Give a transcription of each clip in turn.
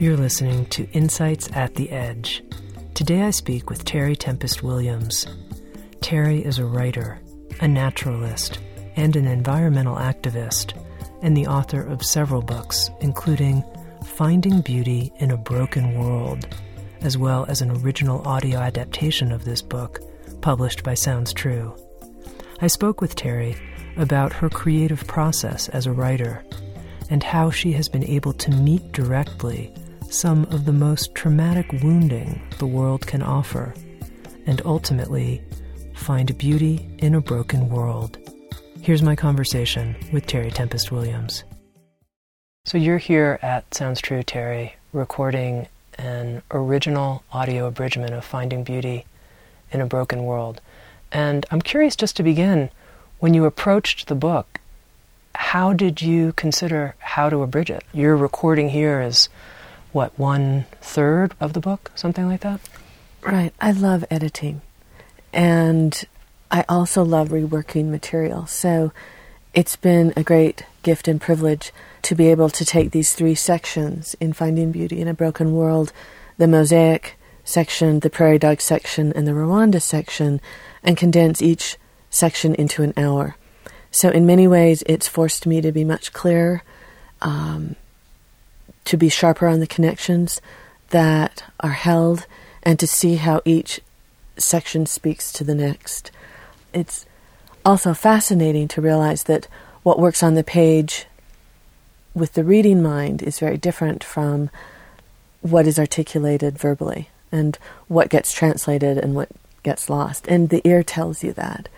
You're listening to Insights at the Edge. Today I speak with Terry Tempest Williams. Terry is a writer, a naturalist, and an environmental activist, and the author of several books, including Finding Beauty in a Broken World, as well as an original audio adaptation of this book published by Sounds True. I spoke with Terry about her creative process as a writer and how she has been able to meet directly some of the most traumatic wounding the world can offer, and ultimately find beauty in a broken world. Here's my conversation with Terry Tempest Williams. So you're here at Sounds True, Terry, recording an original audio abridgment of Finding Beauty in a Broken World. And I'm curious just to begin, when you approached the book, how did you consider how to abridge it? Your recording here is what, one third of the book, something like that? Right. I love editing. And I also love reworking material. So it's been a great gift and privilege to be able to take these three sections in Finding Beauty in a Broken World the Mosaic section, the Prairie Dog section, and the Rwanda section and condense each section into an hour. So, in many ways, it's forced me to be much clearer. Um, to be sharper on the connections that are held and to see how each section speaks to the next. It's also fascinating to realize that what works on the page with the reading mind is very different from what is articulated verbally and what gets translated and what gets lost. And the ear tells you that.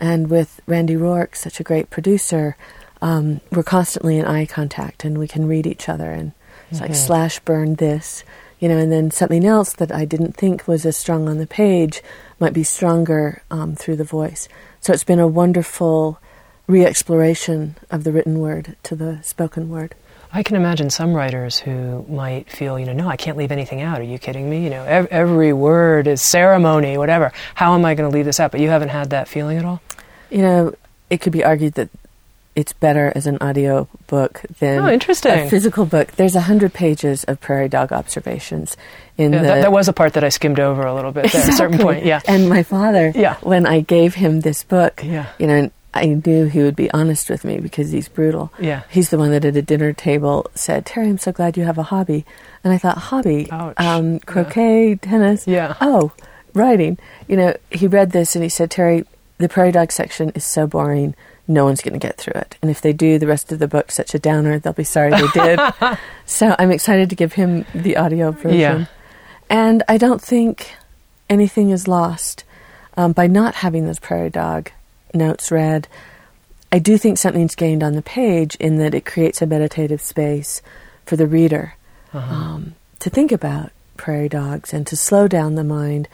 And with Randy Rourke, such a great producer, um, we're constantly in eye contact and we can read each other and it's mm-hmm. like slash burn this, you know, and then something else that I didn't think was as strong on the page might be stronger um, through the voice. So it's been a wonderful re-exploration of the written word to the spoken word. I can imagine some writers who might feel, you know, no, I can't leave anything out. Are you kidding me? You know, ev- every word is ceremony, whatever. How am I going to leave this out? But you haven't had that feeling at all? You know, it could be argued that it's better as an audio book than oh, interesting. a physical book. There's a hundred pages of prairie dog observations in yeah, the. That, that, was a part that I skimmed over a little bit exactly. at a certain point. Yeah. And my father, yeah. when I gave him this book, yeah. you know, I knew he would be honest with me because he's brutal. Yeah. He's the one that at a dinner table said, Terry, I'm so glad you have a hobby. And I thought, hobby? Um, croquet, yeah. tennis? Yeah. Oh, writing. You know, he read this and he said, Terry, the prairie dog section is so boring no one's going to get through it. And if they do, the rest of the book's such a downer, they'll be sorry they did. so I'm excited to give him the audio version. Yeah. And I don't think anything is lost um, by not having those prairie dog notes read. I do think something's gained on the page in that it creates a meditative space for the reader uh-huh. um, to think about prairie dogs and to slow down the mind.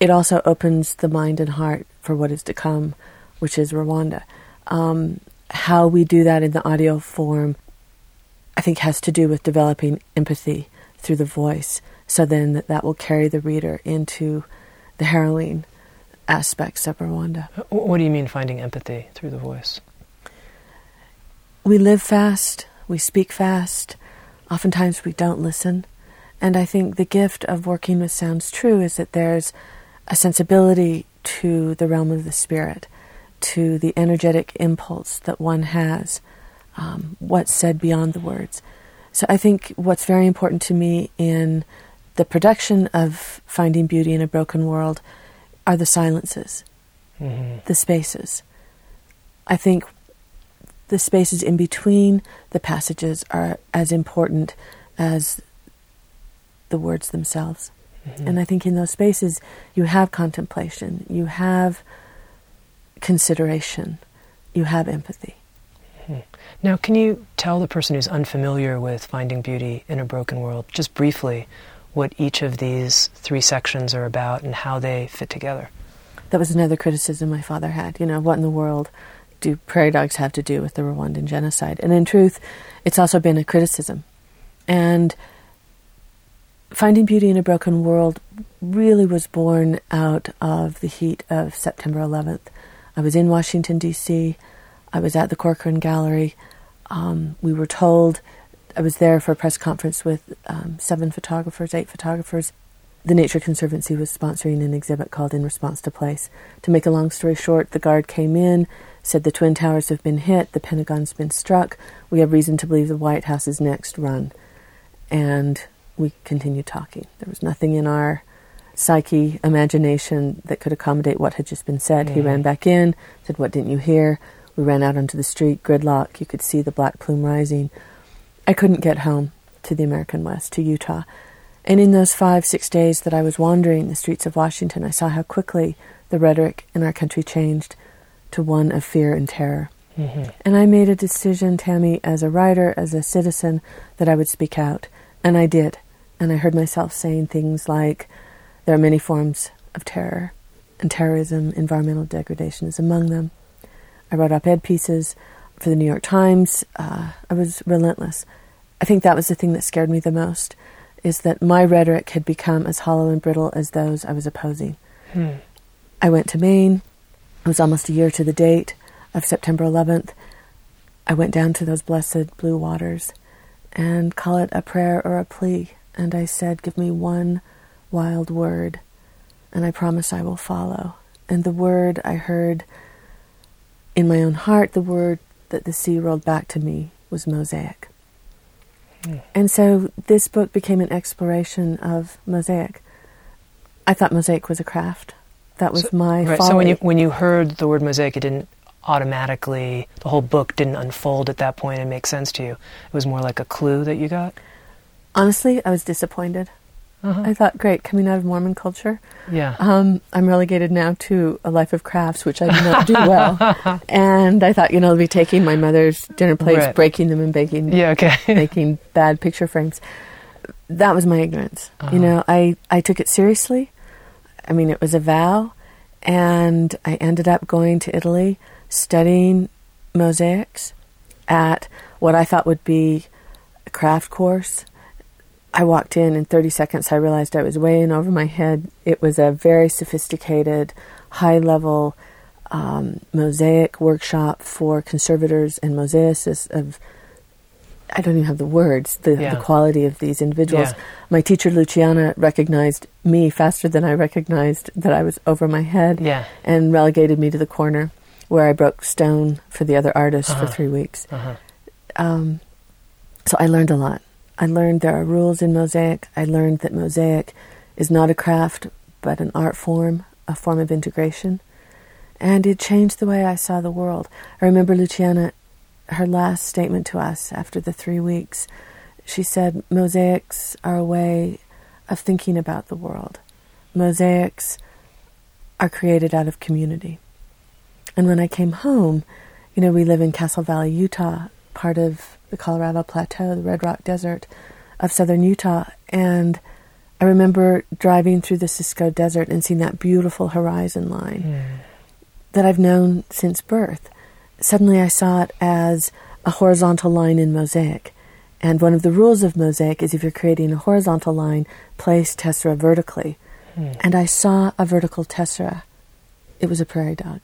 It also opens the mind and heart for what is to come which is Rwanda. Um, how we do that in the audio form, I think, has to do with developing empathy through the voice. So then that, that will carry the reader into the harrowing aspects of Rwanda. What do you mean finding empathy through the voice? We live fast, we speak fast, oftentimes we don't listen. And I think the gift of working with Sounds True is that there's a sensibility to the realm of the spirit to the energetic impulse that one has, um, what's said beyond the words. So I think what's very important to me in the production of Finding Beauty in a Broken World are the silences, mm-hmm. the spaces. I think the spaces in between the passages are as important as the words themselves. Mm-hmm. And I think in those spaces you have contemplation, you have consideration, you have empathy. Hmm. Now, can you tell the person who's unfamiliar with Finding Beauty in a Broken World, just briefly, what each of these three sections are about and how they fit together? That was another criticism my father had. You know, what in the world do prairie dogs have to do with the Rwandan genocide? And in truth, it's also been a criticism. And Finding Beauty in a Broken World really was born out of the heat of September 11th. I was in Washington, D.C., I was at the Corcoran Gallery. Um, we were told, I was there for a press conference with um, seven photographers, eight photographers. The Nature Conservancy was sponsoring an exhibit called In Response to Place. To make a long story short, the guard came in, said the Twin Towers have been hit, the Pentagon's been struck, we have reason to believe the White House is next run. And we continued talking. There was nothing in our psyche, imagination that could accommodate what had just been said. He ran back in, said, What didn't you hear? We ran out onto the street, gridlock. You could see the black plume rising. I couldn't get home to the American West, to Utah. And in those five, six days that I was wandering the streets of Washington, I saw how quickly the rhetoric in our country changed to one of fear and terror. Mm-hmm. And I made a decision, Tami, as a writer, as a citizen, that I would speak out. And I did. And I heard myself saying things like, there are many forms of terror, and terrorism, environmental degradation is among them. I wrote op ed pieces for the New York Times. Uh, I was relentless. I think that was the thing that scared me the most, is that my rhetoric had become as hollow and brittle as those I was opposing. Hmm. I went to Maine. It was almost a year to the date of September 11th. I went down to those blessed blue waters and call it a prayer or a plea. And I said, Give me one wild word, and I promise I will follow. And the word I heard in my own heart, the word that the sea rolled back to me was mosaic. Mm. And so this book became an exploration of mosaic. I thought mosaic was a craft. That was so, my right. Folly. So when you when you heard the word mosaic, it didn't automatically the whole book didn't unfold at that point and make sense to you. It was more like a clue that you got. Honestly, I was disappointed. Uh-huh. I thought, great, coming out of Mormon culture. Yeah. Um, I'm relegated now to a life of crafts, which I do not do well. and I thought, you know, I'll be taking my mother's dinner plates, right. breaking them, and baking, yeah, okay. making bad picture frames. That was my ignorance. Uh-huh. You know, I, I took it seriously. I mean, it was a vow. And I ended up going to Italy, studying mosaics at what I thought would be a craft course I walked in in 30 seconds. I realized I was way in over my head. It was a very sophisticated, high level um, mosaic workshop for conservators and mosaicists of I don't even have the words, the, yeah. the quality of these individuals. Yeah. My teacher, Luciana, recognized me faster than I recognized that I was over my head yeah. and relegated me to the corner where I broke stone for the other artists uh-huh. for three weeks. Uh-huh. Um, so I learned a lot. I learned there are rules in mosaic. I learned that mosaic is not a craft, but an art form, a form of integration. And it changed the way I saw the world. I remember Luciana, her last statement to us after the three weeks. She said, Mosaics are a way of thinking about the world. Mosaics are created out of community. And when I came home, you know, we live in Castle Valley, Utah, part of the Colorado Plateau, the Red Rock Desert of southern Utah. And I remember driving through the Cisco Desert and seeing that beautiful horizon line mm. that I've known since birth. Suddenly I saw it as a horizontal line in mosaic. And one of the rules of mosaic is if you're creating a horizontal line, place tessera vertically. Mm. And I saw a vertical tessera. It was a prairie dog.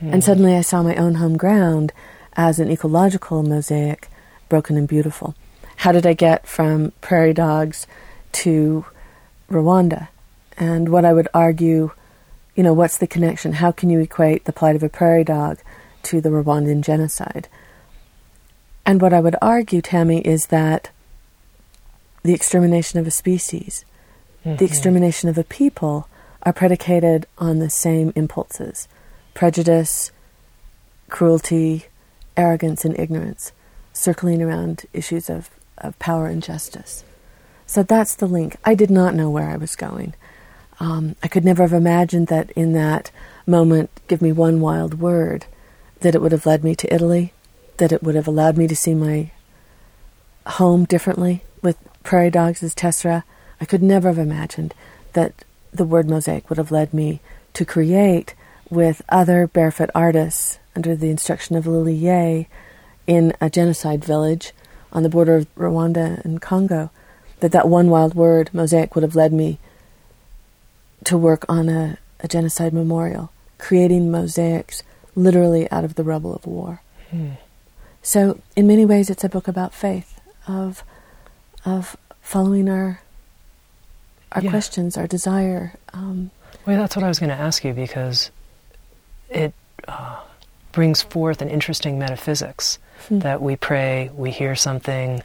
Mm. And suddenly I saw my own home ground as an ecological mosaic broken and beautiful. How did I get from prairie dogs to Rwanda? And what I would argue, you know, what's the connection? How can you equate the plight of a prairie dog to the Rwandan genocide? And what I would argue, Tami, is that the extermination of a species, mm-hmm. the extermination of a people, are predicated on the same impulses prejudice, cruelty, arrogance, and ignorance circling around issues of, of power and justice. So that's the link. I did not know where I was going. Um, I could never have imagined that in that moment, give me one wild word, that it would have led me to Italy that it would have allowed me to see my home differently with prairie dogs as tessera. I could never have imagined that the word mosaic would have led me to create with other barefoot artists under the instruction of Lily Yeh in a genocide village on the border of Rwanda and Congo, that that one wild word, mosaic, would have led me to work on a, a genocide memorial, creating mosaics literally out of the rubble of war. Hmm. So, in many ways, it's a book about faith, of of following our our yeah. questions, our desire. Um, well, that's what I was going to ask you because it uh, brings forth an interesting metaphysics hmm. that we pray, we hear something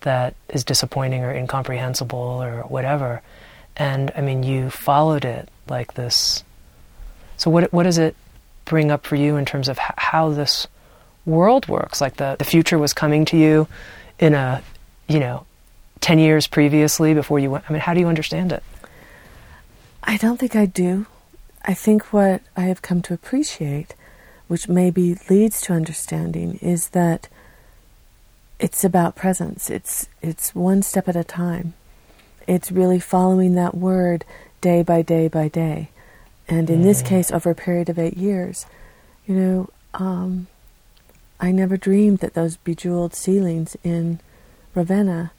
that is disappointing or incomprehensible or whatever, and I mean, you followed it like this. So, what what does it bring up for you in terms of h- how this world works? Like the the future was coming to you in a you know 10 years previously before you went? I mean, how do you understand it? I don't think I do. I think what I have come to appreciate, which maybe leads to understanding, is that it's about presence. It's it's one step at a time. It's really following that word day by day by day, and in mm. this case, over a period of eight years. You know, um, I never dreamed that those bejeweled ceilings in Ravenna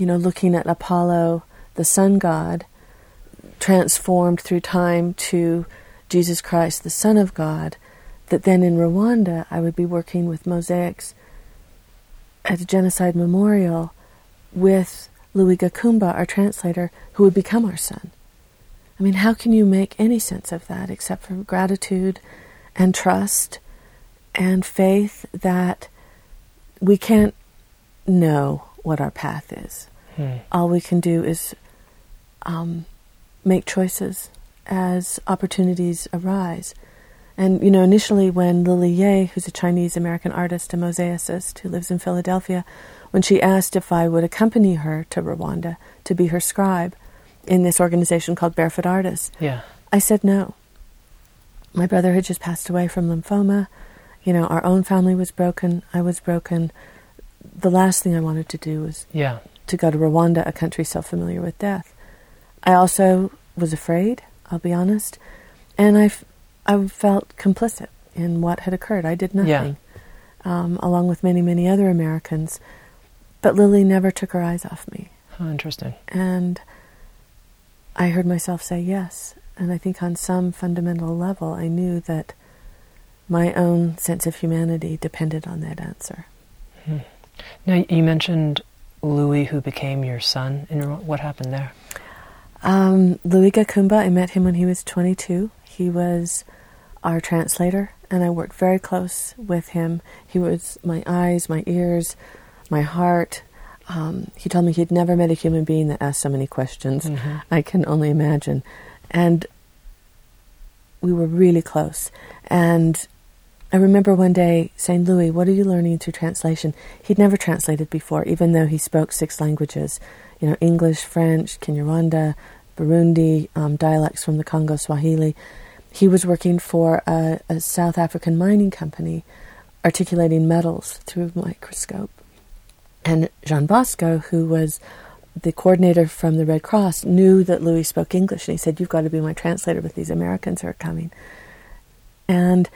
you know, looking at Apollo, the sun god, transformed through time to Jesus Christ, the Son of God, that then in Rwanda I would be working with mosaics at a genocide memorial with Louis Gakumba, our translator, who would become our son. I mean, how can you make any sense of that except for gratitude and trust and faith that we can't know what our path is. Hmm. All we can do is um, make choices as opportunities arise. And, you know, initially when Lily Yeh, who's a Chinese American artist and mosaicist who lives in Philadelphia, when she asked if I would accompany her to Rwanda to be her scribe in this organization called Barefoot Artists, yeah. I said no. My brother had just passed away from lymphoma. You know, our own family was broken. I was broken the last thing I wanted to do was yeah. to go to Rwanda, a country so familiar with death. I also was afraid, I'll be honest, and I, f- I felt complicit in what had occurred. I did nothing, yeah. um, along with many, many other Americans. But Lily never took her eyes off me. Oh, interesting. And I heard myself say yes. And I think on some fundamental level, I knew that my own sense of humanity depended on that answer. Hmm. Now, you mentioned Louis, who became your son. And what happened there? Um, Louis Gakumba, I met him when he was 22. He was our translator, and I worked very close with him. He was my eyes, my ears, my heart. Um, he told me he'd never met a human being that asked so many questions. Mm-hmm. I can only imagine. And we were really close. And I remember one day saying, Louis, what are you learning through translation? He'd never translated before, even though he spoke six languages, you know, English, French, Kinyarwanda, Burundi, um, dialects from the Congo, Swahili. He was working for a, a South African mining company, articulating metals through a microscope. And Jean Bosco, who was the coordinator from the Red Cross, knew that Louis spoke English, and he said, You've got to be my translator with these Americans who are coming. And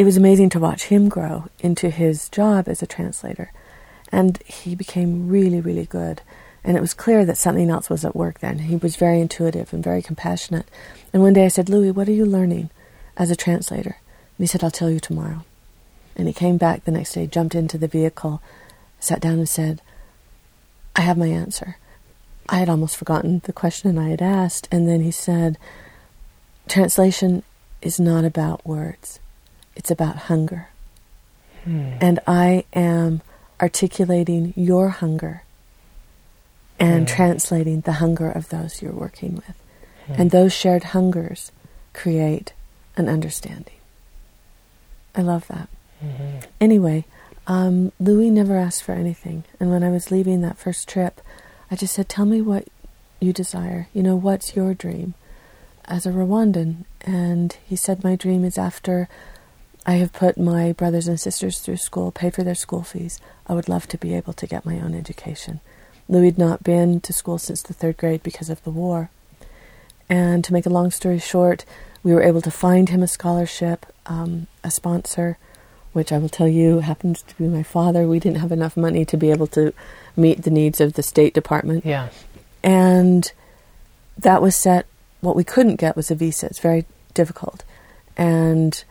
it was amazing to watch him grow into his job as a translator. And he became really, really good. And it was clear that something else was at work then. He was very intuitive and very compassionate. And one day I said, Louis, what are you learning as a translator? And he said, I'll tell you tomorrow. And he came back the next day, jumped into the vehicle, sat down and said, I have my answer. I had almost forgotten the question I had asked. And then he said, Translation is not about words. It's about hunger. Hmm. And I am articulating your hunger and hmm. translating the hunger of those you're working with. Hmm. And those shared hungers create an understanding. I love that. Mm-hmm. Anyway, um, Louis never asked for anything. And when I was leaving that first trip, I just said, Tell me what you desire. You know, what's your dream as a Rwandan? And he said, My dream is after I have put my brothers and sisters through school, paid for their school fees. I would love to be able to get my own education. Louis had not been to school since the third grade because of the war. And to make a long story short, we were able to find him a scholarship, um, a sponsor, which I will tell you happens to be my father. We didn't have enough money to be able to meet the needs of the State Department. Yeah. And that was set. What we couldn't get was a visa. It's very difficult. And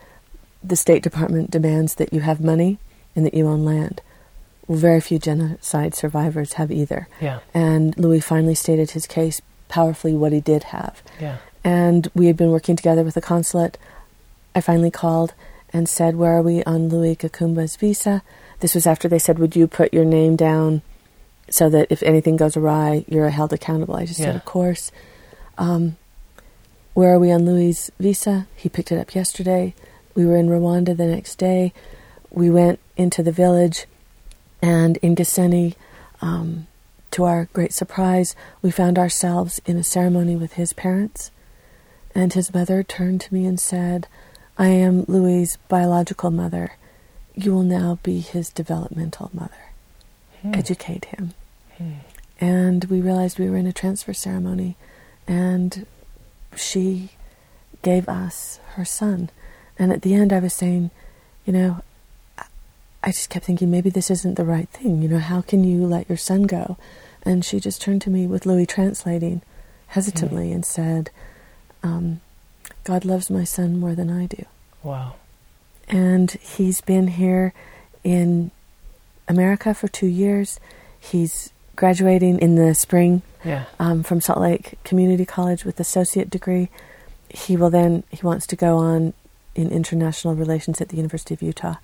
the State Department demands that you have money and that you own land. Well, very few genocide survivors have either. Yeah. And Louis finally stated his case powerfully what he did have. Yeah. And we had been working together with the consulate. I finally called and said, Where are we on Louis Gakumba's visa? This was after they said, Would you put your name down so that if anything goes awry, you're held accountable? I just Yeah. said, Of course. Um, where are we on Louis' visa? He picked it up yesterday. We were in Rwanda the next day. We went into the village, and in Gisenyi, um, to our great surprise, we found ourselves in a ceremony with his parents. And his mother turned to me and said, I am Louis' biological mother. You will now be his developmental mother. Hmm. Educate him. Hmm. And we realized we were in a transfer ceremony, and she gave us her son. And at the end, I was saying, you know, I- just kept thinking maybe this isn't the right thing. You know, how can you let your son go? And she just turned to me with Louis translating hesitantly and said, um, God loves my son more than I do. Wow. And he's been here in America for two years. He's graduating in the spring Yeah. um, from Salt Lake Community College with associate degree. He will then he wants to go on in international relations at the University of Utah.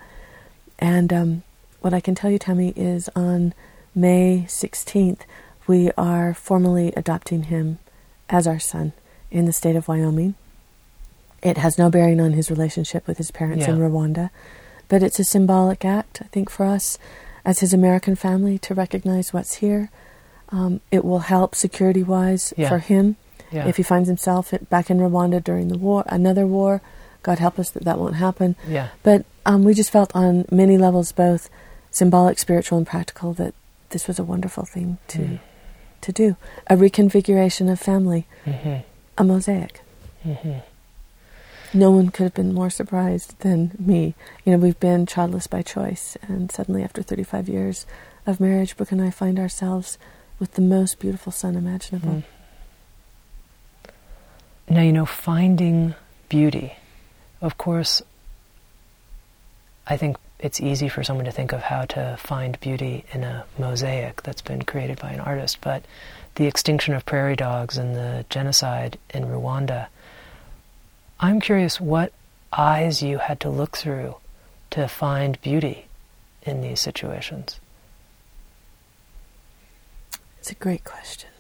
And um, what I can tell you, Tami, is on May 16th, we are formally adopting him as our son in the state of Wyoming. It has no bearing on his relationship with his parents in Rwanda, but it's a symbolic act, I think, for us as his American family to recognize what's here. Um, it will help security wise Yeah. for him Yeah. if he finds himself back in Rwanda during the war, another war. God help us that that won't happen. yeah. But um, we just felt on many levels, both symbolic, spiritual, and practical, that this was a wonderful thing to Mm. to do. A reconfiguration of family, Mm-hmm. a mosaic. Mm-hmm. No one could have been more surprised than me. You know, we've been childless by choice, and suddenly, after 35 years of marriage, Brooke and I find ourselves with the most beautiful son imaginable. Mm. Now, you know, finding beauty. Of course, I think it's easy for someone to think of how to find beauty in a mosaic that's been created by an artist, but the extinction of prairie dogs and the genocide in Rwanda, I'm curious what eyes you had to look through to find beauty in these situations. It's a great question.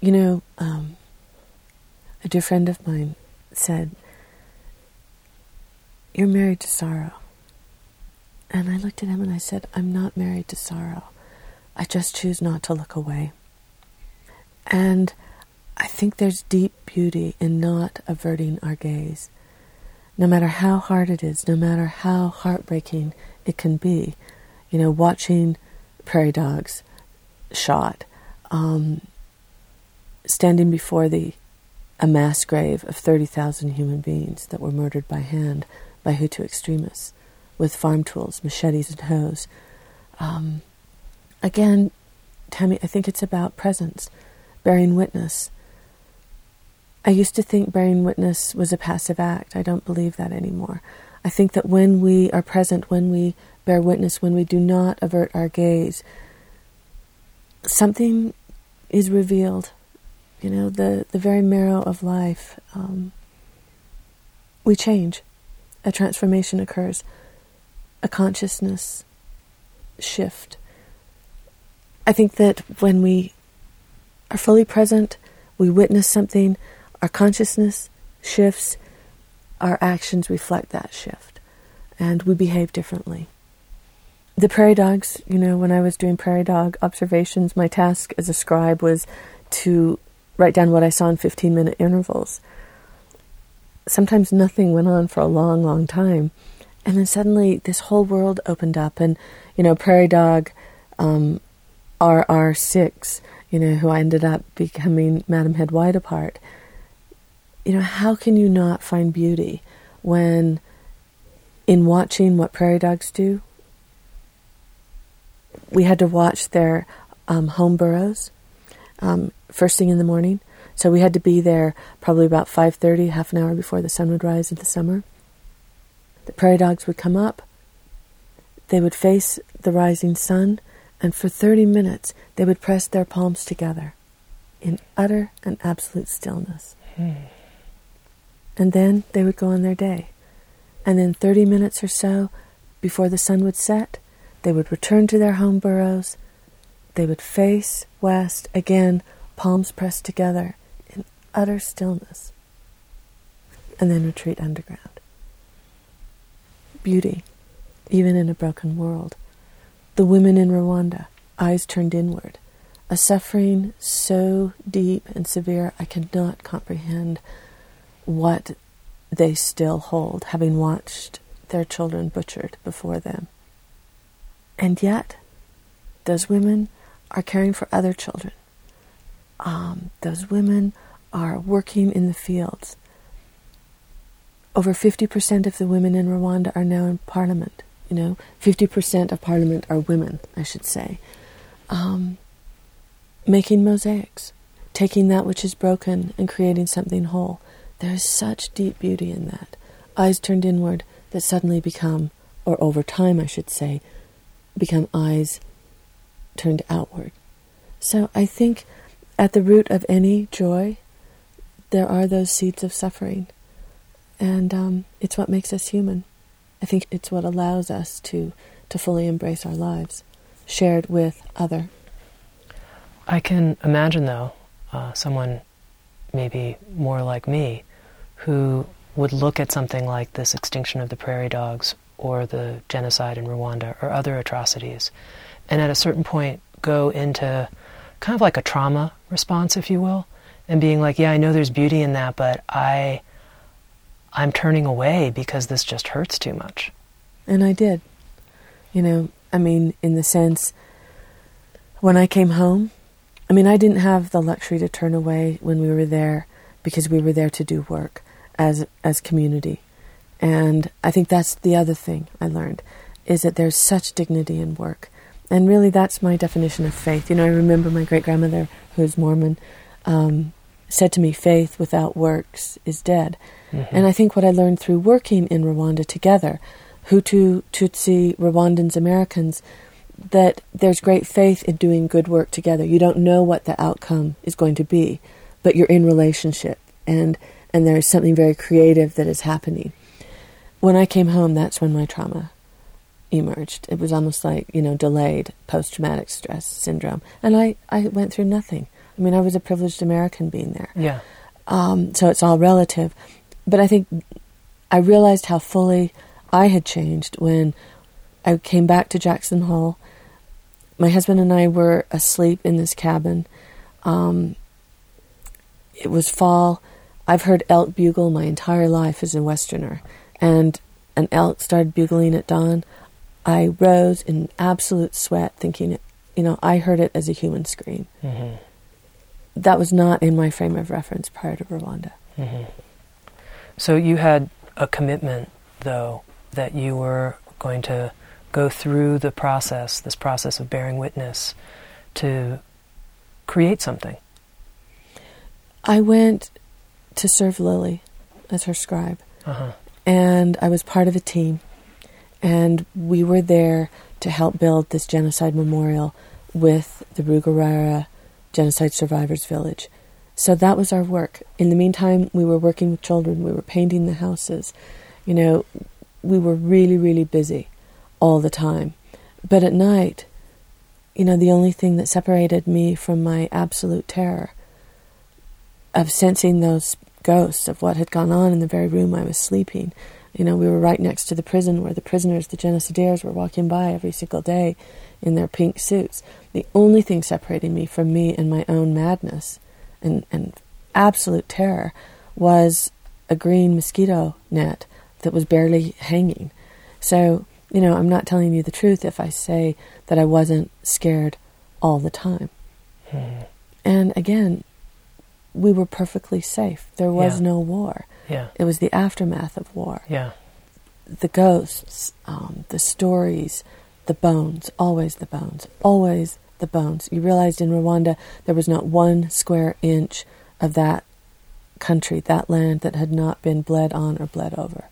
You know, um, a dear friend of mine said, You're married to sorrow. And I looked at him and I said, I'm not married to sorrow. I just choose not to look away. And I think there's deep beauty in not averting our gaze. No matter how hard it is, no matter how heartbreaking it can be, you know, watching prairie dogs shot, um, standing before the a mass grave of 30,000 human beings that were murdered by hand by Hutu extremists with farm tools, machetes, and hoes. Um, again, Tami, I think it's about presence, bearing witness. I used to think bearing witness was a passive act. I don't believe that anymore. I think that when we are present, when we bear witness, when we do not avert our gaze, something is revealed. You know, the, the very marrow of life. Um, we change. A transformation occurs. A consciousness shift. I think that when we are fully present, we witness something, our consciousness shifts, our actions reflect that shift, and we behave differently. The prairie dogs, you know, when I was doing prairie dog observations, my task as a scribe was to write down what I saw in 15 minute intervals. sometimes nothing went on for a long, long time. And then suddenly this whole world opened up, and, you know, Prairie Dog um, RR6, you know, who I ended up becoming Madam Head Wide Apart. You know, how can you not find beauty when, in watching what prairie dogs do, we had to watch their um, home burrows um, first thing in the morning. So we had to be there probably about 5:30, half an hour before the sun would rise in the summer. The prairie dogs would come up. They would face the rising sun, and for 30 minutes they would press their palms together in utter and absolute stillness. Hmm. And then they would go on their day. And then 30 minutes or so before the sun would set, they would return to their home burrows. They would face west, again, palms pressed together in utter stillness, and then retreat underground. Beauty, even in a broken world. The women in Rwanda, eyes turned inward, a suffering so deep and severe I cannot comprehend what they still hold, having watched their children butchered before them. And yet, those women are caring for other children. Um, those women are working in the fields. Over 50% of the women in Rwanda are now in parliament. You know, 50% of parliament are women, I should say. Um, making mosaics, taking that which is broken and creating something whole. There is such deep beauty in that. Eyes turned inward that suddenly become, or over time, I should say, become eyes turned outward. So I think at the root of any joy, there are those seeds of suffering. And um, it's what makes us human. I think it's what allows us to, to fully embrace our lives, shared with other. I can imagine, though, uh, someone maybe more like me who would look at something like this extinction of the prairie dogs or the genocide in Rwanda or other atrocities, and at a certain point go into kind of like a trauma response, if you will, and being like, yeah, I know there's beauty in that, but I, I'm turning away because this just hurts too much. And I did. You know, I mean, in the sense, when I came home, I mean, I didn't have the luxury to turn away when we were there because we were there to do work as as community. And I think that's the other thing I learned is that there's such dignity in work. And really, that's my definition of faith. You know, I remember my great grandmother, who's Mormon, um, said to me, faith without works is dead. Mm-hmm. And I think what I learned through working in Rwanda together, Hutu, Tutsi, Rwandans, Americans, that there's great faith in doing good work together. You don't know what the outcome is going to be, but you're in relationship, and and there's something very creative that is happening when I came home, that's when my trauma emerged. It was almost like, you know, delayed post traumatic stress syndrome. And I, I went through nothing. I mean, I was a privileged American being there. Yeah. Um, so it's all relative. But I think I realized how fully I had changed when I came back to Jackson Hole. My husband and I were asleep in this cabin. Um, it was fall. I've heard elk bugle my entire life as a Westerner and an elk started bugling at dawn, I rose in absolute sweat, thinking, you know, I heard it as a human scream. Mm-hmm. That was not in my frame of reference prior to Rwanda. Mm-hmm. So you had a commitment, though, that you were going to go through the process, this process of bearing witness, to create something. I went to serve Lily as her scribe. Uh-huh and I was part of a team, and we were there to help build this genocide memorial with the Rugerero Genocide Survivors Village. So that was our work. In the meantime, we were working with children, we were painting the houses. You know, we were really, really busy all the time. But at night, you know, the only thing that separated me from my absolute terror of sensing those ghosts of what had gone on in the very room I was sleeping. You know, we were right next to the prison where the prisoners, the genocidaires, were walking by every single day in their pink suits. The only thing separating me from me and my own madness and, and absolute terror was a green mosquito net that was barely hanging. So, you know, I'm not telling you the truth if I say that I wasn't scared all the time. Hmm. And again, we were perfectly safe. There was Yeah. no war. Yeah. It was the aftermath of war. Yeah. The ghosts, um, the stories, the bones, always the bones, always the bones. You realized in Rwanda there was not one square inch of that country, that land that had not been bled on or bled over.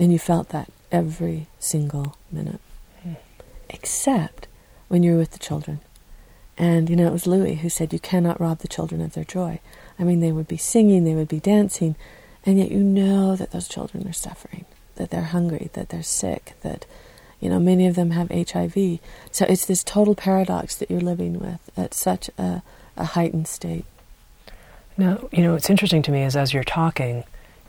And you felt that every single minute. Hmm. Except when you were with the children. And, you know, it was Louis who said, You cannot rob the children of their joy. I mean, they would be singing, they would be dancing, and yet you know that those children are suffering, that they're hungry, that they're sick, that, you know, many of them have HIV. So it's this total paradox that you're living with at such a, a heightened state. Now, you know, what's interesting to me is as you're talking,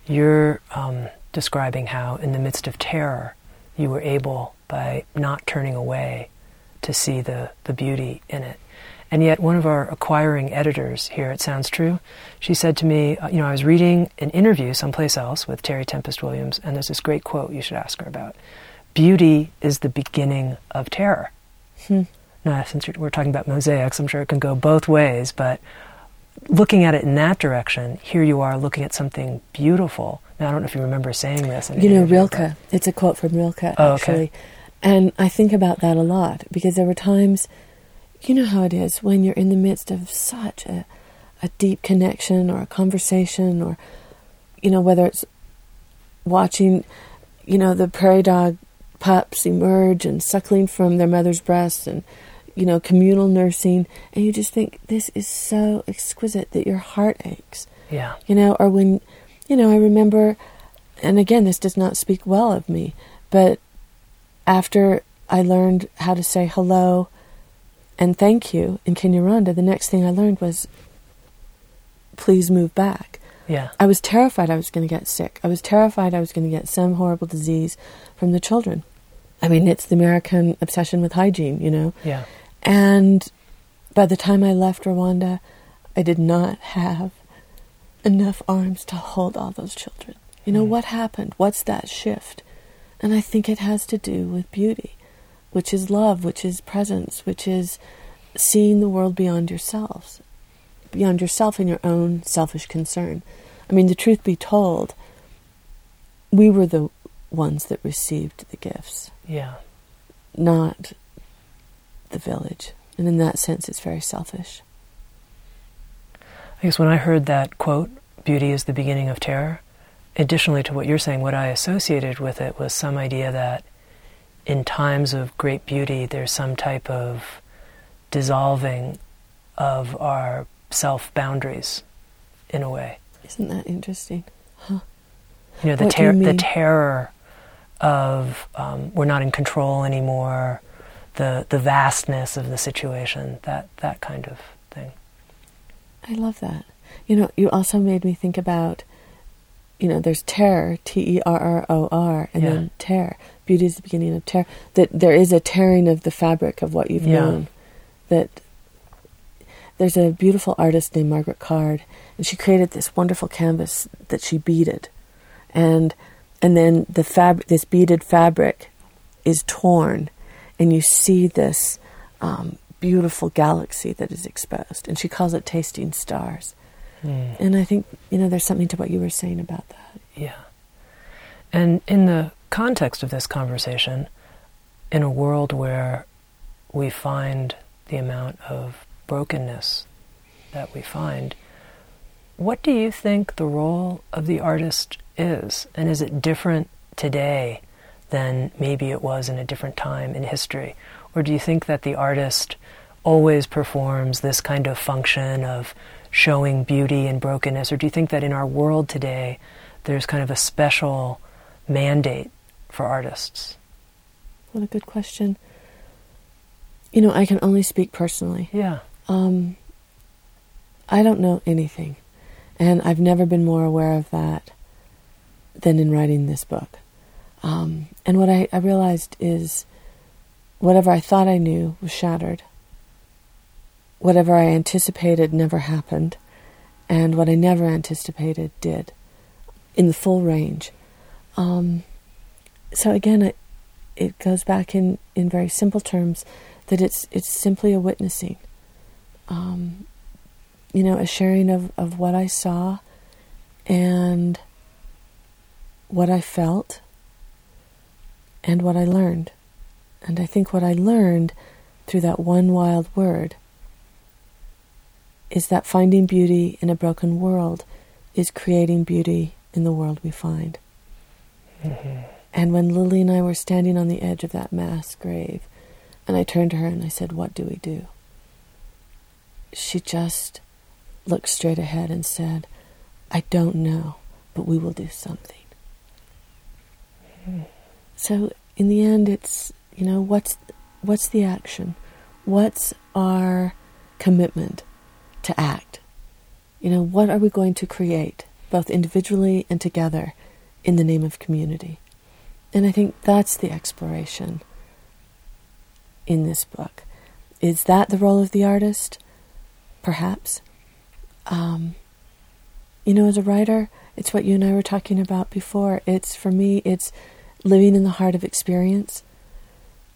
you're um, describing how, in the midst of terror, you were able, by not turning away, to see the, the beauty in it. And yet, one of our acquiring editors here at Sounds True, she said to me, uh, you know, I was reading an interview someplace else with Terry Tempest Williams, and there's this great quote you should ask her about. Beauty is the beginning of terror. Hmm. Now, since we're talking about mosaics, I'm sure it can go both ways, but looking at it in that direction, here you are looking at something beautiful. Now, I don't know if you remember saying this. You know, Rilke, it's a quote from Rilke, Oh, okay. actually. And I think about that a lot because there were times, you know how it is when you're in the midst of such a, a deep connection or a conversation or, you know, whether it's watching, you know, the prairie dog pups emerge and suckling from their mother's breasts and, you know, communal nursing. And you just think, this is so exquisite that your heart aches yeah. you know, or when, you know, I remember, and again, this does not speak well of me, but after I learned how to say hello and thank you in Kinyarwanda, the next thing I learned was, please move back. Yeah. I was terrified I was going to get sick. I was terrified I was going to get some horrible disease from the children. I mean, it's the American obsession with hygiene, you know. Yeah. And by the time I left Rwanda, I did not have enough arms to hold all those children. You know, Mm. what happened? What's that shift? And I think it has to do with beauty, which is love, which is presence, which is seeing the world beyond yourselves, beyond yourself and your own selfish concern. I mean, the truth be told, we were the ones that received the gifts Yeah. not the village. And in that sense, it's very selfish. I guess when I heard that quote, beauty is the beginning of terror, additionally to what you're saying, what I associated with it was some idea that in times of great beauty, there's some type of dissolving of our self boundaries in a way. Isn't that interesting? Huh. You know, the, do you ter- the terror of um, we're not in control anymore, the, the vastness of the situation, that, that kind of thing. I love that. You know, you also made me think about, you know, there's terror, T E R R O R, and Yeah. then tear. Beauty is the beginning of terror. That there is a tearing of the fabric of what you've Yeah. known. That there's a beautiful artist named Margaret Card, and she created this wonderful canvas that she beaded, and and then the fab this beaded fabric is torn, and you see this um, beautiful galaxy that is exposed, and she calls it tasting stars. Mm. And I think you know there's something to what you were saying about that. Yeah. And in the context of this conversation, in a world where we find the amount of brokenness that we find, what do you think the role of the artist is? And is it different today than maybe it was in a different time in history? Or do you think that the artist always performs this kind of function of showing beauty and brokenness? Or do you think that in our world today, there's kind of a special mandate for artists? What a good question. You know, I can only speak personally. Yeah. Um, I don't know anything, and I've never been more aware of that than in writing this book. Um, and what I, I realized is whatever I thought I knew was shattered. Whatever I anticipated never happened, and what I never anticipated did. in the full range. Um, so again, it, it goes back in, in very simple terms that it's it's simply a witnessing. Um, you know, a sharing of, of what I saw and what I felt and what I learned. And I think what I learned through that one wild word is that finding beauty in a broken world is creating beauty in the world we find. Mm-hmm. And when Lily and I were standing on the edge of that mass grave, and I turned to her and I said, What do we do? She just looked straight ahead and said, I don't know, but we will do something. Mm-hmm. So in the end, it's, you know, what's, what's the action? What's our commitment to act? You know, what are we going to create, both individually and together, in the name of community? And I think that's the exploration in this book. Is that the role of the artist? Perhaps. Um, you know, as a writer, it's what you and I were talking about before. It's, for me, it's living in the heart of experience,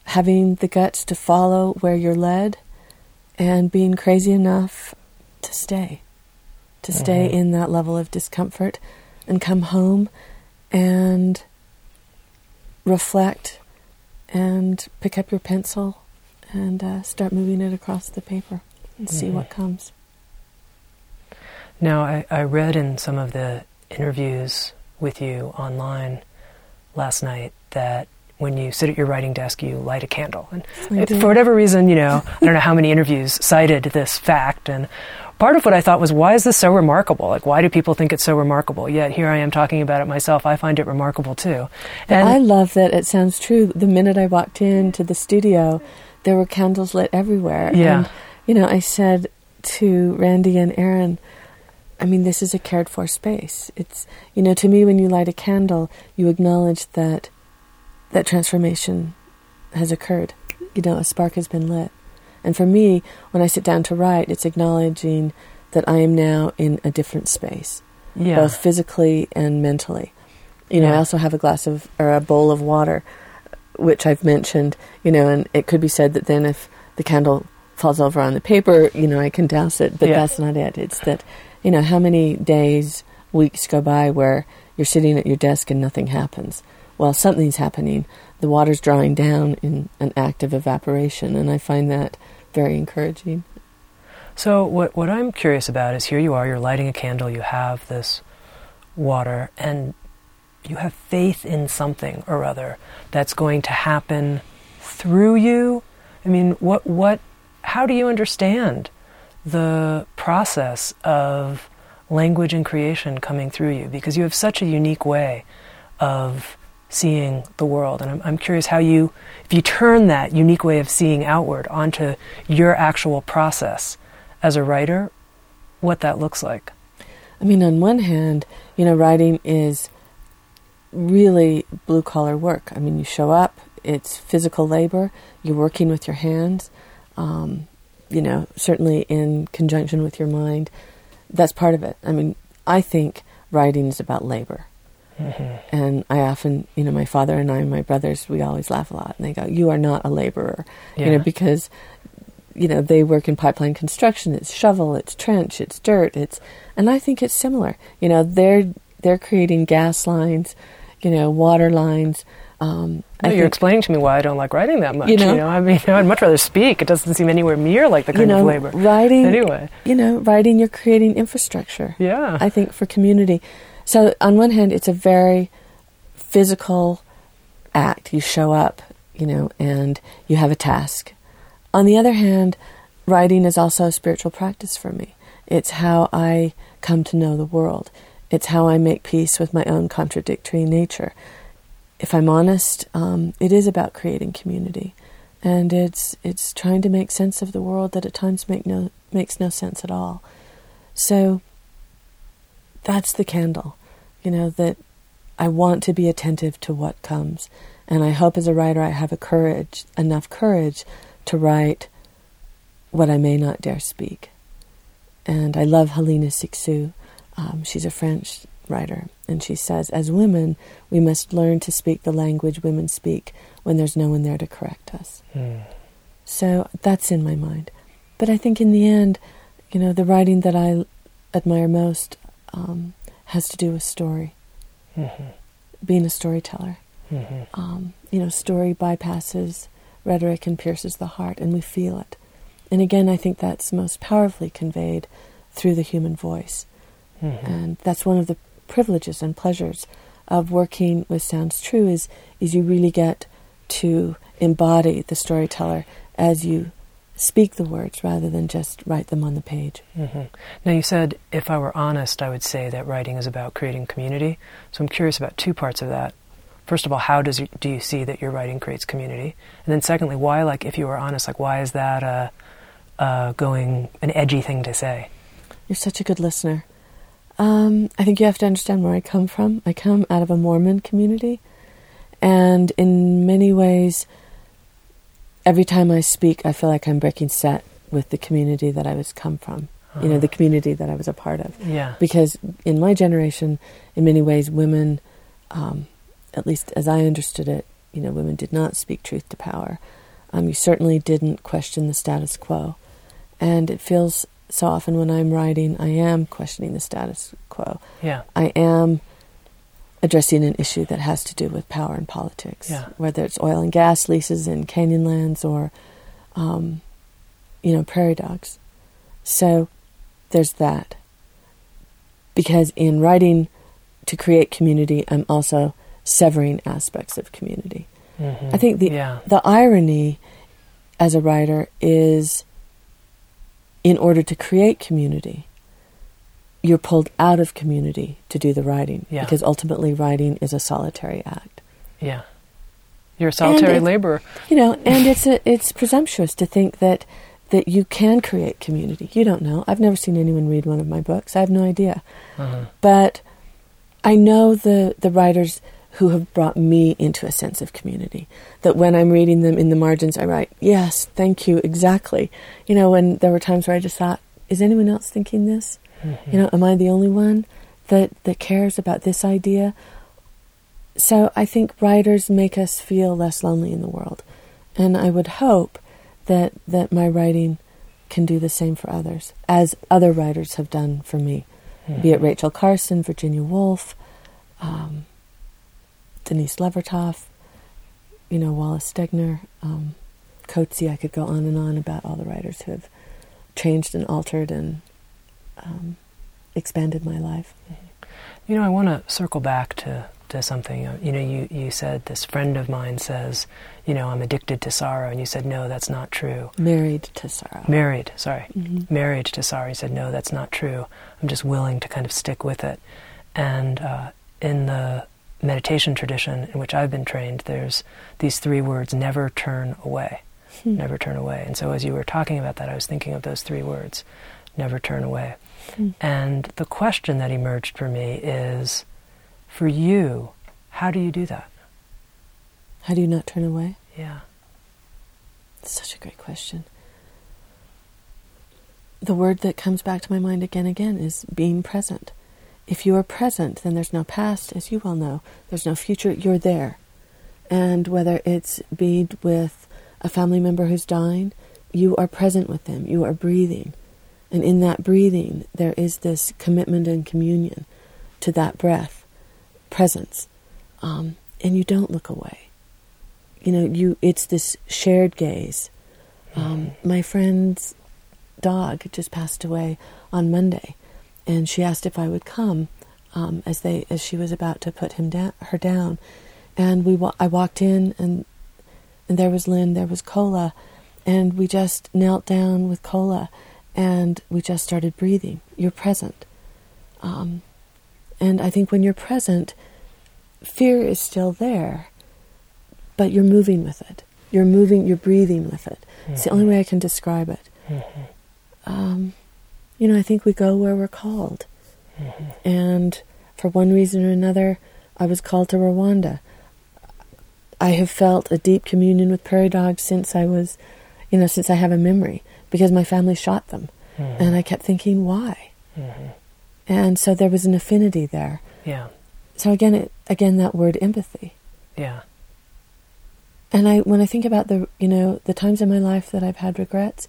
having the guts to follow where you're led, and being crazy enough to stay, to mm-hmm. stay in that level of discomfort and come home and reflect and pick up your pencil and uh, start moving it across the paper and mm-hmm. see what comes. Now, I, I read in some of the interviews with you online last night that when you sit at your writing desk, you light a candle. And for whatever reason, you know, I don't know how many interviews cited this fact. And part of what I thought was, why is this so remarkable? Like, why do people think it's so remarkable? Yet here I am talking about it myself. I find it remarkable too. And I love that it sounds true. The minute I walked into the studio, there were candles lit everywhere. Yeah. And, you know, I said to Randy and Aaron, I mean, this is a cared for space. It's, you know, to me, when you light a candle, you acknowledge that that transformation has occurred. You know, a spark has been lit. And for me, when I sit down to write, it's acknowledging that I am now in a different space, yeah. both physically and mentally. You know, yeah. I also have a glass of, or a bowl of water, which I've mentioned, you know, and it could be said that then if the candle falls over on the paper, you know, I can douse it, but yeah. that's not it. It's that you know, how many days, weeks go by where you're sitting at your desk and nothing happens? Well, something's happening. The water's drawing down in an act of evaporation, and I find that very encouraging. So, what, what I'm curious about is here you are, you're lighting a candle, you have this water, and you have faith in something or other that's going to happen through you. I mean, what, what, how do you understand the process of language and creation coming through you because you have such a unique way of seeing the world. And I'm, I'm, curious how you, if you turn that unique way of seeing outward onto your actual process as a writer, what that looks like. I mean, on one hand, you know, writing is really blue collar work. I mean, you show up, it's physical labor, you're working with your hands. Um, you know, certainly in conjunction with your mind, that's part of it. I mean, I think writing is about labor. Mm-hmm. And I often, you know, my father and I, my brothers, we always laugh a lot, and they go, "You are not a laborer," yeah. you know, because you know they work in pipeline construction. It's shovel, it's trench, it's dirt, it's, and I think it's similar. You know, they're they're creating gas lines, you know, water lines, um, no, you're explaining to me why I don't like writing that much. You know, you know? I mean, I'd much rather speak. It doesn't seem anywhere near like the kind you know, of labor. Writing, anyway. You know, writing, you're creating infrastructure. Yeah. I think for community. So on one hand, it's a very physical act. You show up, you know, and you have a task. On the other hand, writing is also a spiritual practice for me. It's how I come to know the world. It's how I make peace with my own contradictory nature if I'm honest, um, it is about creating community, and it's it's trying to make sense of the world that at times make no makes no sense at all. So that's the candle, you know that I want to be attentive to what comes, and I hope as a writer I have a courage enough courage to write what I may not dare speak. And I love Helena Cixous. Um, she's a French writer. And she says, as women, we must learn to speak the language women speak when there's no one there to correct us. Mm. So that's in my mind. But I think in the end, you know, the writing that I admire most um, has to do with story, Mm-hmm. being a storyteller. Mm-hmm. Um, you know, story bypasses rhetoric and pierces the heart, and we feel it. And again, I think that's most powerfully conveyed through the human voice. Mm-hmm. And that's one of the privileges and pleasures of working with Sounds True is, is you really get to embody the storyteller as you speak the words rather than just write them on the page. Mm-hmm. Now, you said if I were honest, I would say that writing is about creating community. So I'm curious about two parts of that. First of all, how does do you see that your writing creates community? And then, secondly, why, like, if you were honest, like, why is that a, a going an edgy thing to say? You're such a good listener. Um, I think you have to understand where I come from. I come out of a Mormon community, and in many ways, every time I speak, I feel like I'm breaking set with the community that I was come from. You know, the community that I was a part of. Yeah. Because in my generation, in many ways, women, um, at least as I understood it, you know, women did not speak truth to power. Um, you certainly didn't question the status quo. And it feels so often when I'm writing, I am questioning the status quo. Yeah. I am addressing an issue that has to do with power and politics, Yeah. whether it's oil and gas leases in canyonlands or, um, you know, prairie dogs. So there's that. Because in writing to create community, I'm also severing aspects of community. Mm-hmm. I think the yeah. the irony as a writer is in order to create community, you're pulled out of community to do the writing Yeah. because ultimately writing is a solitary act. Yeah. You're a solitary it- laborer. You know, and it's a, it's presumptuous to think that that you can create community. You don't know. I've never seen anyone read one of my books. I have no idea. Uh-huh. But I know the, the writers who have brought me into a sense of community. That when I'm reading them in the margins, I write, yes, thank you, exactly. You know, when there were times where I just thought, is anyone else thinking this? You know, am I the only one that, that cares about this idea? So I think writers make us feel less lonely in the world. And I would hope that, that my writing can do the same for others, as other writers have done for me be it Rachel Carson, Virginia Woolf, um, Denise Levertov, you know, Wallace Stegner, um, Coetzee. I could go on and on about all the writers who have changed and altered and um, expanded my life. You know, I want to circle back to, to something. Uh, You know, you, you said this friend of mine says, you know, I'm addicted to sorrow. And you said, no, that's not true. Married to sorrow. Married, sorry. Mhm. Married to sorrow. You said, no, that's not true. I'm just willing to kind of stick with it. And uh, in the meditation tradition in which I've been trained, there's these three words never turn away. Hmm. Never turn away. And so as you were talking about that, I was thinking of those three words never turn away. Hmm. And the question that emerged for me is for you, how do you do that? How do you not turn away? Yeah. Such a great question. The word that comes back to my mind again and again is being present. If you are present, then there's no past, as you well know. There's no future. You're there. And whether it's be with a family member who's dying, you are present with them. You are breathing. And in that breathing, there is this commitment and communion to that breath, presence. Um, and you don't look away. You know you it's this shared gaze. Um, my friend's dog just passed away on monday and she asked if i would come um, as they as she was about to put him down her down. And we wa- i walked in and and there was lynn there was cola and we just knelt down with cola and we just started breathing you're present um, and i think when you're present fear is still there but you're moving with it. You're moving, you're breathing with it. It's the only way I can describe it. Um, you know, I think we go where we're called. And for one reason or another, I was called to Rwanda. I have felt a deep communion with prairie dogs since I was, you know, since I have a memory, because my family shot them. Mm-hmm. And I kept thinking, why? Mm-hmm. And so there was an affinity there. Yeah. So again, it, again that word empathy. Yeah. And I, when I think about the, you know, the times in my life that I've had regrets,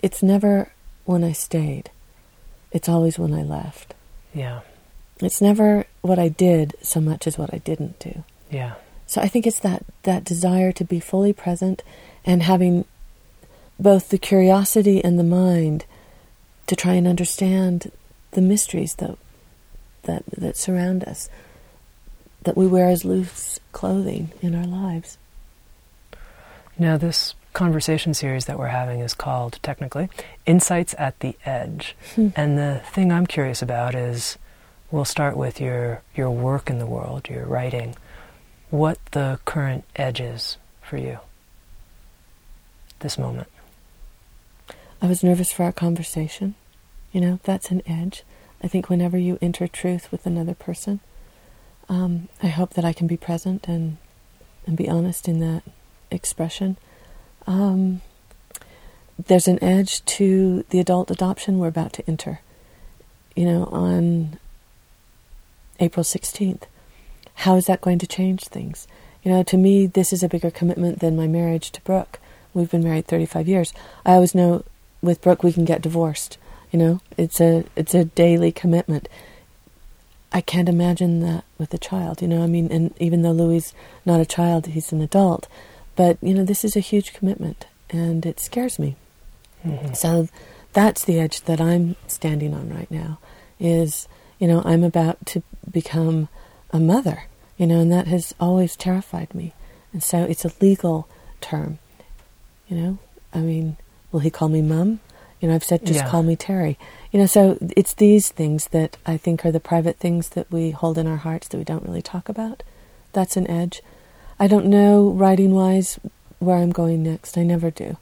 it's never when I stayed. It's always when I left. Yeah. It's never what I did so much as what I didn't do. Yeah. So I think it's that, that desire to be fully present and having both the curiosity and the mind to try and understand the mysteries that that that surround us that we wear as loose clothing in our lives. Now this conversation series that we're having is called technically Insights at the Edge. Hmm. And the thing I'm curious about is we'll start with your your work in the world, your writing. What the current edge is for you this moment. I was nervous for our conversation. You know, that's an edge. I think whenever you enter truth with another person, um, I hope that I can be present and and be honest in that expression. Um, there's an edge to the adult adoption we're about to enter. You know, on April 16th. How is that going to change things? You know, to me, this is a bigger commitment than my marriage to Brooke. We've been married 35 years. I always know with Brooke we can get divorced. You know, it's a it's a daily commitment. I can't imagine that with a child. You know, I mean, and even though Louis not a child, he's an adult. But you know, this is a huge commitment, and it scares me. Mm-hmm. So that's the edge that I'm standing on right now. Is you know, I'm about to become a mother. You know, and that has always terrified me. And so it's a legal term. You know, I mean, will he call me mum? You know, I've said just Yeah. call me Terry. You know, so it's these things that I think are the private things that we hold in our hearts that we don't really talk about. That's an edge. I don't know, writing wise, where I'm going next. I never do.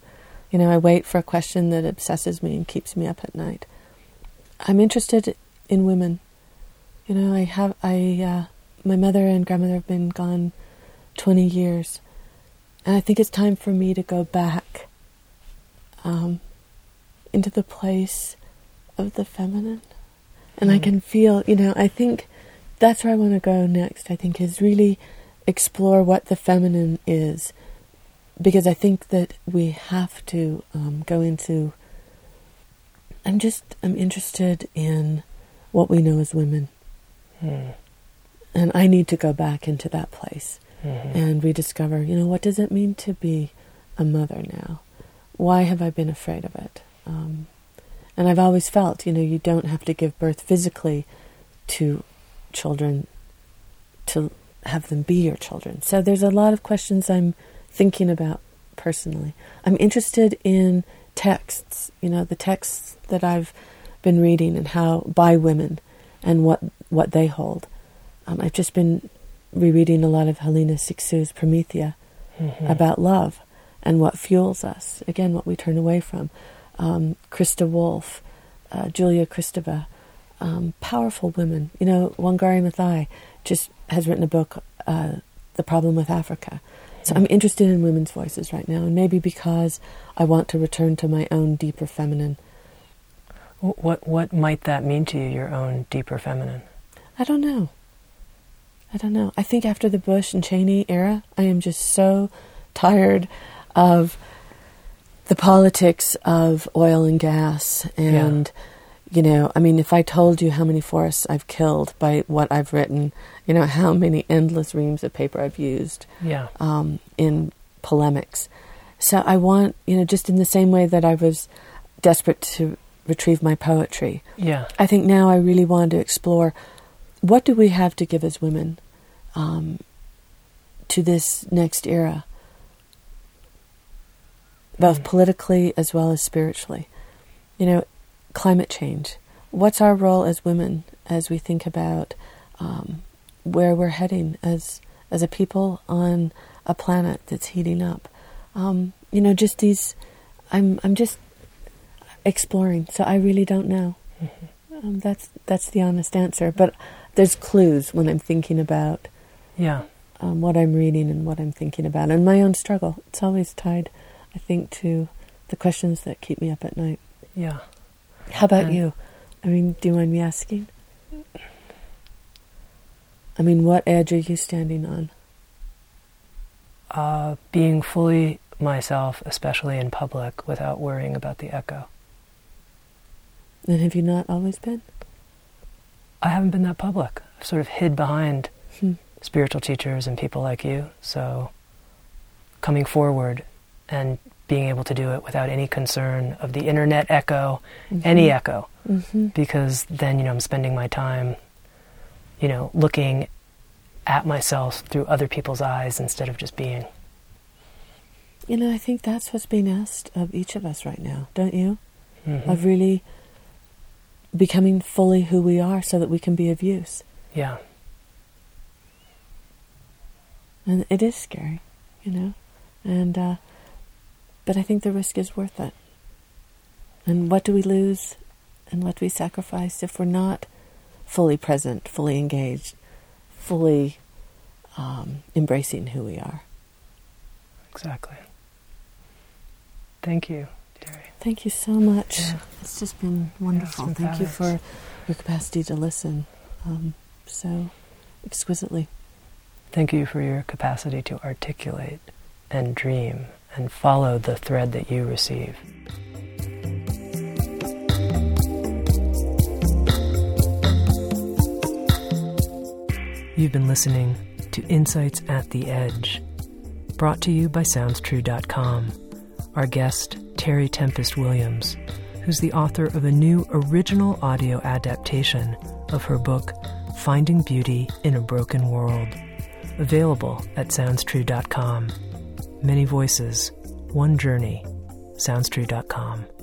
You know, I wait for a question that obsesses me and keeps me up at night. I'm interested in women. You know, I have, I, uh, my mother and grandmother have been gone 20 years. And I think it's time for me to go back um, into the place of the feminine. And I Mhm. can feel, you know, I think that's where I want to go next, I think, is really explore what the feminine is. Because I think that we have to um, go into. I'm just, I'm interested in what we know as women. Mm. And I need to go back into that place Mhm. and rediscover, you know, what does it mean to be a mother now? Why have I been afraid of it? Um, and I've always felt, you know, you don't have to give birth physically to children to have them be your children. So there's a lot of questions I'm thinking about personally. I'm interested in texts, you know, the texts that I've been reading and how by women and what what they hold. Um, I've just been rereading a lot of Helena Cixous's Promethea Mhm. about love and what fuels us. Again, what we turn away from. Um, Christa Wolf, uh, Julia Kristeva, um, powerful women. You know, Wangari Maathai just has written a book, uh, The Problem with Africa. So I'm interested in women's voices right now, and maybe because I want to return to my own deeper feminine. What what might that mean to you, your own deeper feminine? I don't know. I don't know. I think after the Bush and Cheney era, I am just so tired of the politics of oil and gas and you know, I mean if I told you how many forests I've killed by what I've written, you know, how many endless reams of paper I've used Yeah. um, in polemics. So I want, you know, just in the same way that I was desperate to retrieve my poetry, Yeah. I think now I really want to explore what do we have to give as women um, to this next era, both politically as well as spiritually. You know, climate change. What's our role as women as we think about um, where we're heading as as a people on a planet that's heating up? Um, you know, just these. I'm I'm just exploring, so I really don't know. Mhm. Um, that's that's the honest answer. But there's clues when I'm thinking about Yeah. um, what I'm reading and what I'm thinking about, and my own struggle. It's always tied, I think, to the questions that keep me up at night. Yeah. How about And- you? I mean, do you mind me asking? I mean, what edge are you standing on? Uh, being fully myself, especially in public, without worrying about the echo. And have you not always been? I haven't been that public. I've sort of hid behind Hmm. spiritual teachers and people like you. So coming forward and being able to do it without any concern of the internet echo, any echo, Mm-hmm. because then, you know, I'm spending my time, you know, looking at myself through other people's eyes instead of just being. You know, I think that's what's being asked of each of us right now, don't you? Mhm. Of really becoming fully who we are so that we can be of use. Yeah. And it is scary, you know? And, uh, but I think the risk is worth it. And what do we lose and what do we sacrifice if we're not fully present, fully engaged, fully um, embracing who we are? Exactly. Thank you, Terry. Thank you so much. Yeah. It's just been wonderful. been Thank you for your capacity to listen um, so exquisitely. Thank you for your capacity to articulate and dream and follow the thread that you receive. You've been listening to Insights at the Edge, brought to you by SoundsTrue.com. Our guest, Terry Tempest Williams, who's the author of a new original audio adaptation of her book, Finding Beauty in a Broken World, available at SoundsTrue.com. Many voices, one journey. SoundsTrue.com.